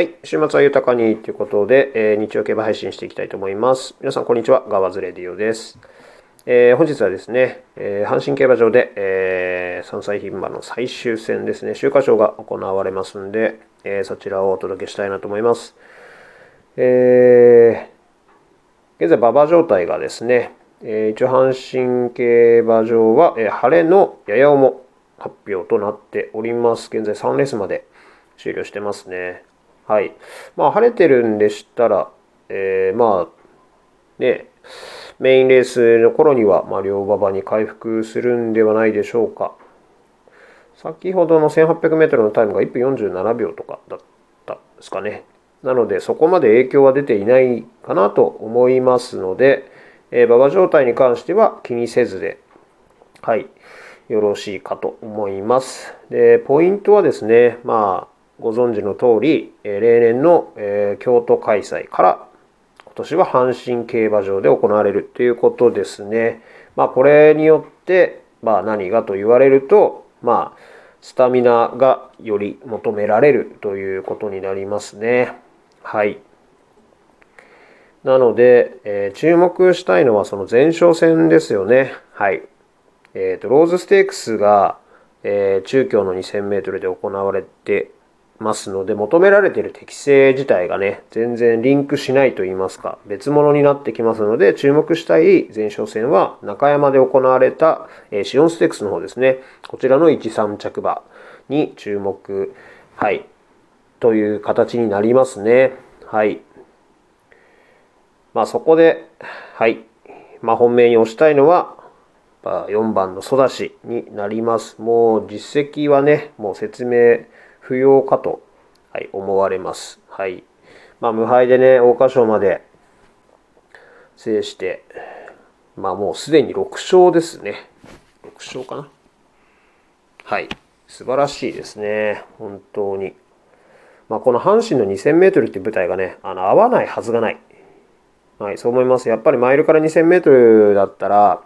はい。週末は豊かにということで、えー、日曜競馬配信していきたいと思います。皆さん、こんにちは。ガワズレディオです。えー、本日はですね、えー、阪神競馬場で、えー、3歳牝馬の最終戦ですね、週間賞が行われますんで、えー、そちらをお届けしたいなと思います。えー、現在、馬場状態がですね、えー、一応阪神競馬場は、えー、晴れのやや重発表となっております。現在3レースまで終了してますね。はい。まあ、晴れてるんでしたら、えー、まあ、ね、メインレースの頃には、まあ、両馬場に回復するんではないでしょうか。先ほどの 1800m のタイムが1分47秒とかだったですかね。なので、そこまで影響は出ていないかなと思いますので、えー、馬場状態に関しては気にせずで、はい、よろしいかと思います。で、ポイントはですね、まあ、ご存知の通り、え例年の、え京都開催から今年は阪神競馬場で行われるということですね。まあこれによって、まあ何がと言われると、まあスタミナがより求められるということになりますね。はい。なので、えー、注目したいのはその前哨戦ですよね。はい。えっ、ー、と、ローズステークスが、えー、中京の2000メートルで行われてますので、求められている適性自体がね、全然リンクしないと言いますか、別物になってきますので、注目したい前哨戦は、中山で行われた、えー、シオンステックスの方ですね。こちらの1、3着馬に注目、はい、という形になりますね。はい。まあそこで、はい、まあ本命に押したいのは、4番のソダシになります。もう実績はね、もう説明不要かと、はい、思われます。はい。まあ、無敗でね、桜花賞まで制して、まあもうすでに6勝ですね。6勝かな。はい。素晴らしいですね。本当に。まあ、この阪神の 2000m っていう舞台がね、あの合わないはずがない。はい、そう思います。やっぱりマイルから 2000m だったら、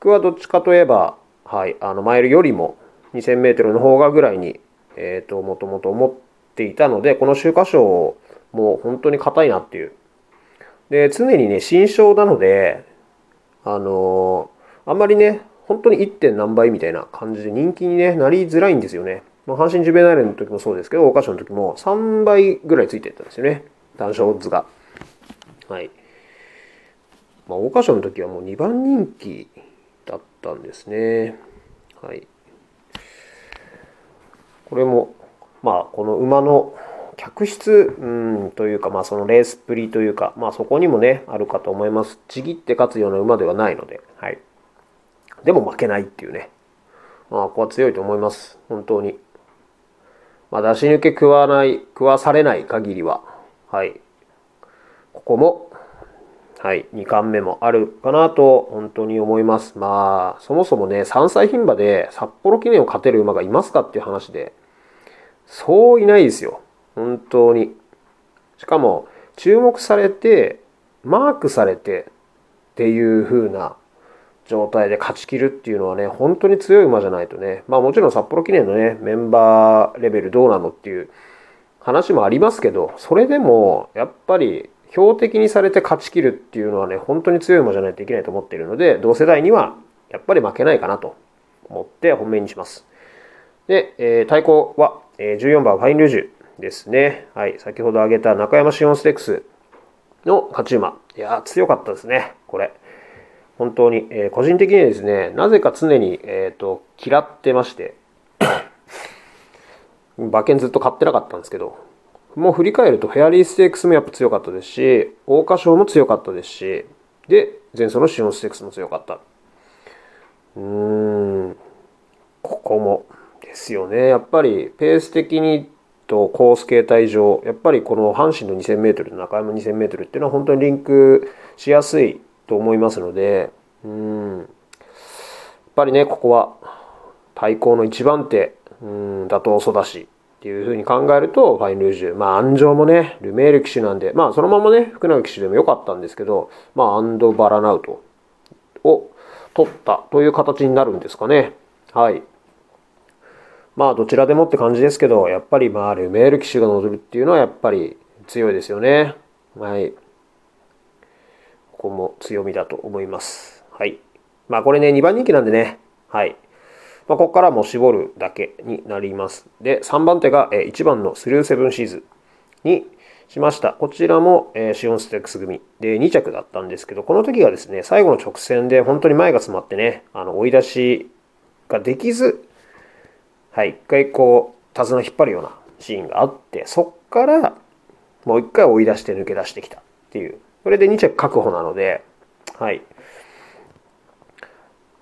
僕はどっちかといえば、はい、あのマイルよりも 2000m の方がぐらいにえっ、ー、と、もともと思っていたので、この週刊賞も本当に硬いなっていう。で、常にね、新章なので、あのー、あんまりね、本当に 1. 点何倍みたいな感じで人気に、ね、なりづらいんですよね。まあ、阪神ジュベナイルの時もそうですけど、桜花賞の時も3倍ぐらいついてたんですよね。単勝オッズが。はい。まあ、桜花賞の時はもう2番人気だったんですね。はい。これも、まあ、この馬の客室、うん、というか、まあ、そのレースっぷりというか、まあ、そこにもね、あるかと思います。ちぎって勝つような馬ではないので、はい。でも負けないっていうね。まあ、ここは強いと思います。本当に。まあ、出し抜け食わない、食わされない限りは、はい。ここも、はい、2冠目もあるかなと本当に思います。まあ、そもそもね、3歳牝馬で札幌記念を勝てる馬がいますかっていう話で、そういないですよ。本当に。しかも、注目されて、マークされてっていう風な状態で勝ちきるっていうのはね、本当に強い馬じゃないとね、まあもちろん札幌記念のね、メンバーレベルどうなのっていう話もありますけど、それでもやっぱり標的にされて勝ちきるっていうのはね、本当に強い馬じゃないといけないと思っているので、同世代にはやっぱり負けないかなと思って本命にします。で、えー、対抗はえ14番ファインルージュですね。はい。先ほど挙げた中山シオンステックスの勝ち馬。いや強かったですね。これ。本当に、えー、個人的にですね、なぜか常に、えっ、ー、と、嫌ってまして、馬券ずっと買ってなかったんですけど、もう振り返るとフェアリーステークスもやっぱ強かったですし、桜花賞も強かったですし、で、前走のシオンステークスも強かった。うーん、ここもですよね。やっぱりペース的にとコース形態上、やっぱりこの阪神の 2000m 中山 2000m っていうのは本当にリンクしやすいと思いますので、うん、やっぱりね、ここは対抗の一番手、うん、打倒ソダシっていうふうに考えると、ファインルージュ、まあ、安城もね、ルメール騎手なんで、まあ、そのままね、福永騎手でもよかったんですけど、まあ、アンド・バラナウトを取ったという形になるんですかね。はい。まあどちらでもって感じですけど、やっぱりまあルメール騎手が乗るっていうのはやっぱり強いですよね。はい。ここも強みだと思います。はい。まあこれね、2番人気なんでね、はい。まあ、ここからも絞るだけになります。で、3番手が1番のスルーセブンシーズにしました。こちらもシオンステックス組で2着だったんですけど、この時がですね、最後の直線で本当に前が詰まってね、あの追い出しができず、はい、一回こう、手綱引っ張るようなシーンがあって、そっからもう一回追い出して抜け出してきたっていう。これで2着確保なので、はい。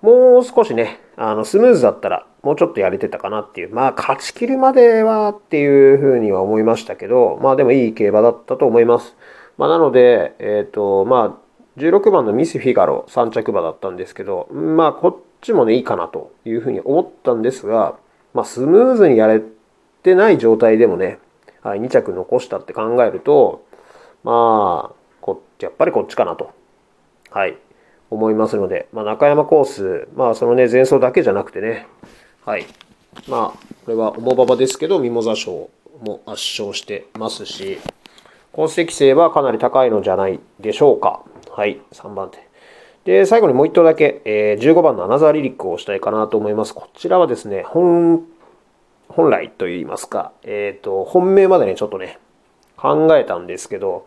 もう少しね、あの、スムーズだったら、もうちょっとやれてたかなっていう。まあ、勝ち切るまではっていうふうには思いましたけど、まあでもいい競馬だったと思います。まあなので、えっ、ー、と、まあ、16番のミス・フィガロ3着馬だったんですけど、まあこっちもね、いいかなというふうに思ったんですが、まあスムーズにやれてない状態でもね、はい、2着残したって考えると、まあ、こっち、やっぱりこっちかなと。はい。思いますので、まあ、中山コース、まあ、そのね、前走だけじゃなくてね、はい。まあ、これは重馬場ですけど、ミモザ賞も圧勝してますし、コース適性はかなり高いのじゃないでしょうか。はい、3番手。で、最後にもう1頭だけ、えー、15番のアナザーリリックをしたいかなと思います。こちらはですね、本、本来といいますか、えっ、ー、と、本命までね、ちょっとね、考えたんですけど、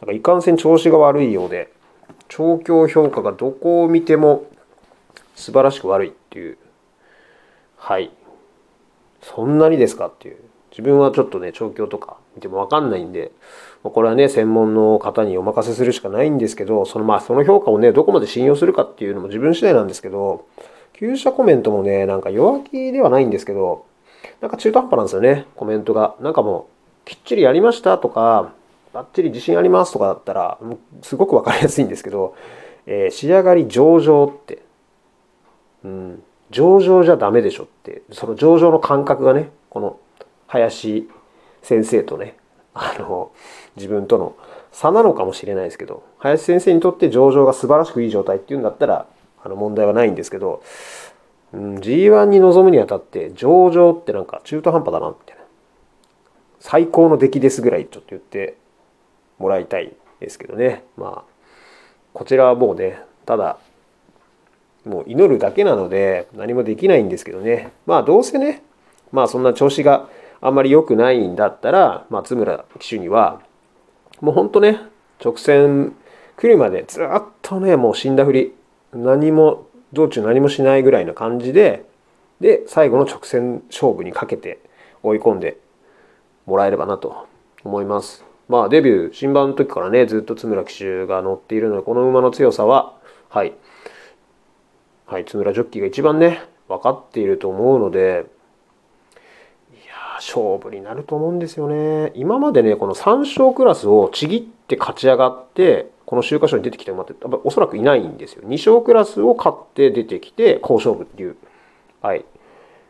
なんかいかんせん調子が悪いようで、調教評価がどこを見ても素晴らしく悪いっていう。はい。そんなにですかっていう。自分はちょっとね、調教とか見てもわかんないんで、これはね、専門の方にお任せするしかないんですけど、そのまあ、その評価をね、どこまで信用するかっていうのも自分次第なんですけど、旧車コメントもね、なんか弱気ではないんですけど、なんか中途半端なんですよね、コメントが。なんかもう、きっちりやりましたとか、バッチリ自信ありますとかだったら、すごくわかりやすいんですけど、えー、仕上がり上々って、うん、上々じゃダメでしょって、その上々の感覚がね、この林先生とね、あの、自分との差なのかもしれないですけど、林先生にとって上々が素晴らしくいい状態っていうんだったら、あの問題はないんですけど、うん、G1 に臨むにあたって上々ってなんか中途半端だなみたいな。最高の出来ですぐらいちょっと言ってもらいたいですけどね。まあ、こちらはもうね、ただ、もう祈るだけなので何もできないんですけどね。まあどうせね、まあそんな調子があんまり良くないんだったら、松村騎手には、もうほんとね、直線来るまでずっとね、もう死んだふり、何も、道中何もしないぐらいの感じで、で、最後の直線勝負にかけて追い込んでもらえればなと思います。まあデビュー、新馬の時からね、ずっと津村騎手が乗っているので、この馬の強さは、はい、はい、津村ジョッキーが一番ね、分かっていると思うので、勝負になると思うんですよね。今までね、この3勝クラスをちぎって勝ち上がって、この週刊賞に出てきた馬って、おそらくいないんですよ。2勝クラスを勝って出てきて、好勝負っていう。はい。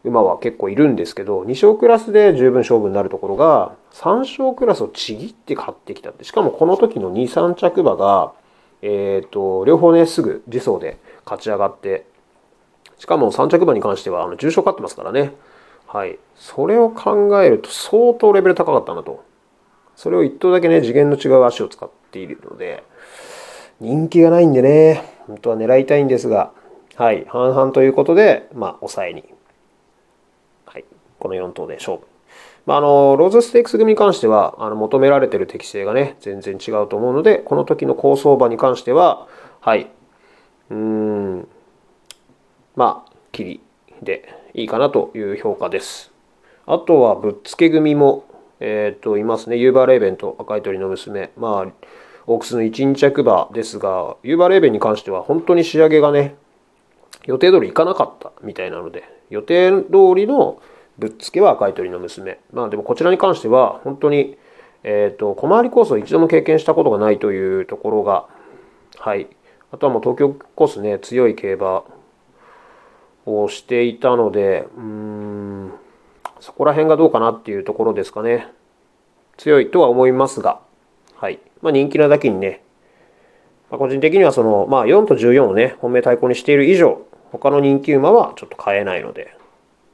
馬は結構いるんですけど、2勝クラスで十分勝負になるところが、3勝クラスをちぎって勝ってきたって。しかもこの時の2、3着馬が、えっ、ー、と、両方ね、すぐ自走で勝ち上がって、しかも3着馬に関しては、あの、重賞勝ってますからね。はい。それを考えると相当レベル高かったなと。それを1頭だけね、次元の違う足を使っているので、人気がないんでね、本当は狙いたいんですが、はい、半々ということで、まあ、抑えに。はい。この4頭で勝負。まあ、あの、ローズステークス組に関しては、あの、求められてる適性がね、全然違うと思うので、この時の高相場に関しては、はい、うーん、まあ、切りでいいかなという評価です。あとは、ぶっつけ組も、えっ、ー、と、いますね。ユーバーレーベンと赤い鳥の娘。まあ、オークスの1、2着馬ですが、ユーバーレーベンに関しては本当に仕上げがね、予定通りいかなかったみたいなので、予定通りのぶっつけは赤い鳥の娘。まあでもこちらに関しては本当に、えっ、ー、と、小回りコースを一度も経験したことがないというところが、はい。あとはもう東京コースね、強い競馬をしていたので、うん、そこら辺がどうかなっていうところですかね。強いとは思いますが、はい。まあ人気なだけにね、まあ、個人的にはその、まあ4と14をね、本命対抗にしている以上、他の人気馬はちょっと買えないので、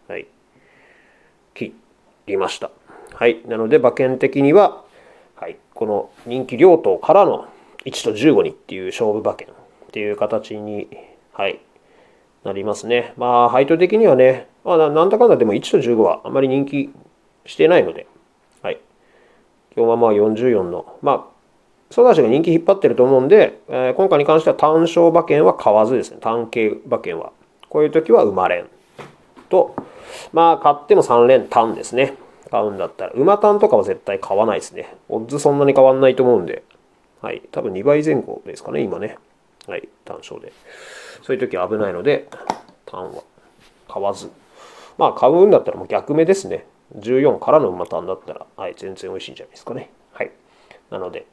はい。切りました。はい。なので、馬券的には、はい、この人気両党からの1と15にっていう勝負馬券っていう形に、はい、なりますね。まあ、配当的にはね、まあ、なんだかんだでも1と15はあまり人気してないので、はい。今日はまあ44の、まあ、ソダシが人気引っ張ってると思うんで、えー、今回に関しては単勝馬券は買わずですね、単形馬券は。こういう時は馬連と、まあ、買っても3連単ですね。買うんだったら。馬単とかは絶対買わないですね。オッズそんなに変わんないと思うんで。はい。多分2倍前後ですかね、今ね。はい。単勝で。そういう時は危ないので、単は買わず。まあ、買うんだったらもう逆目ですね。14からの馬単だったら、はい、全然美味しいんじゃないですかね。はい。なので、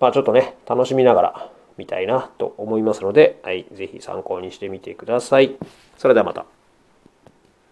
まあちょっとね、楽しみながら見たいなと思いますので、はい、ぜひ参考にしてみてください。それではまた。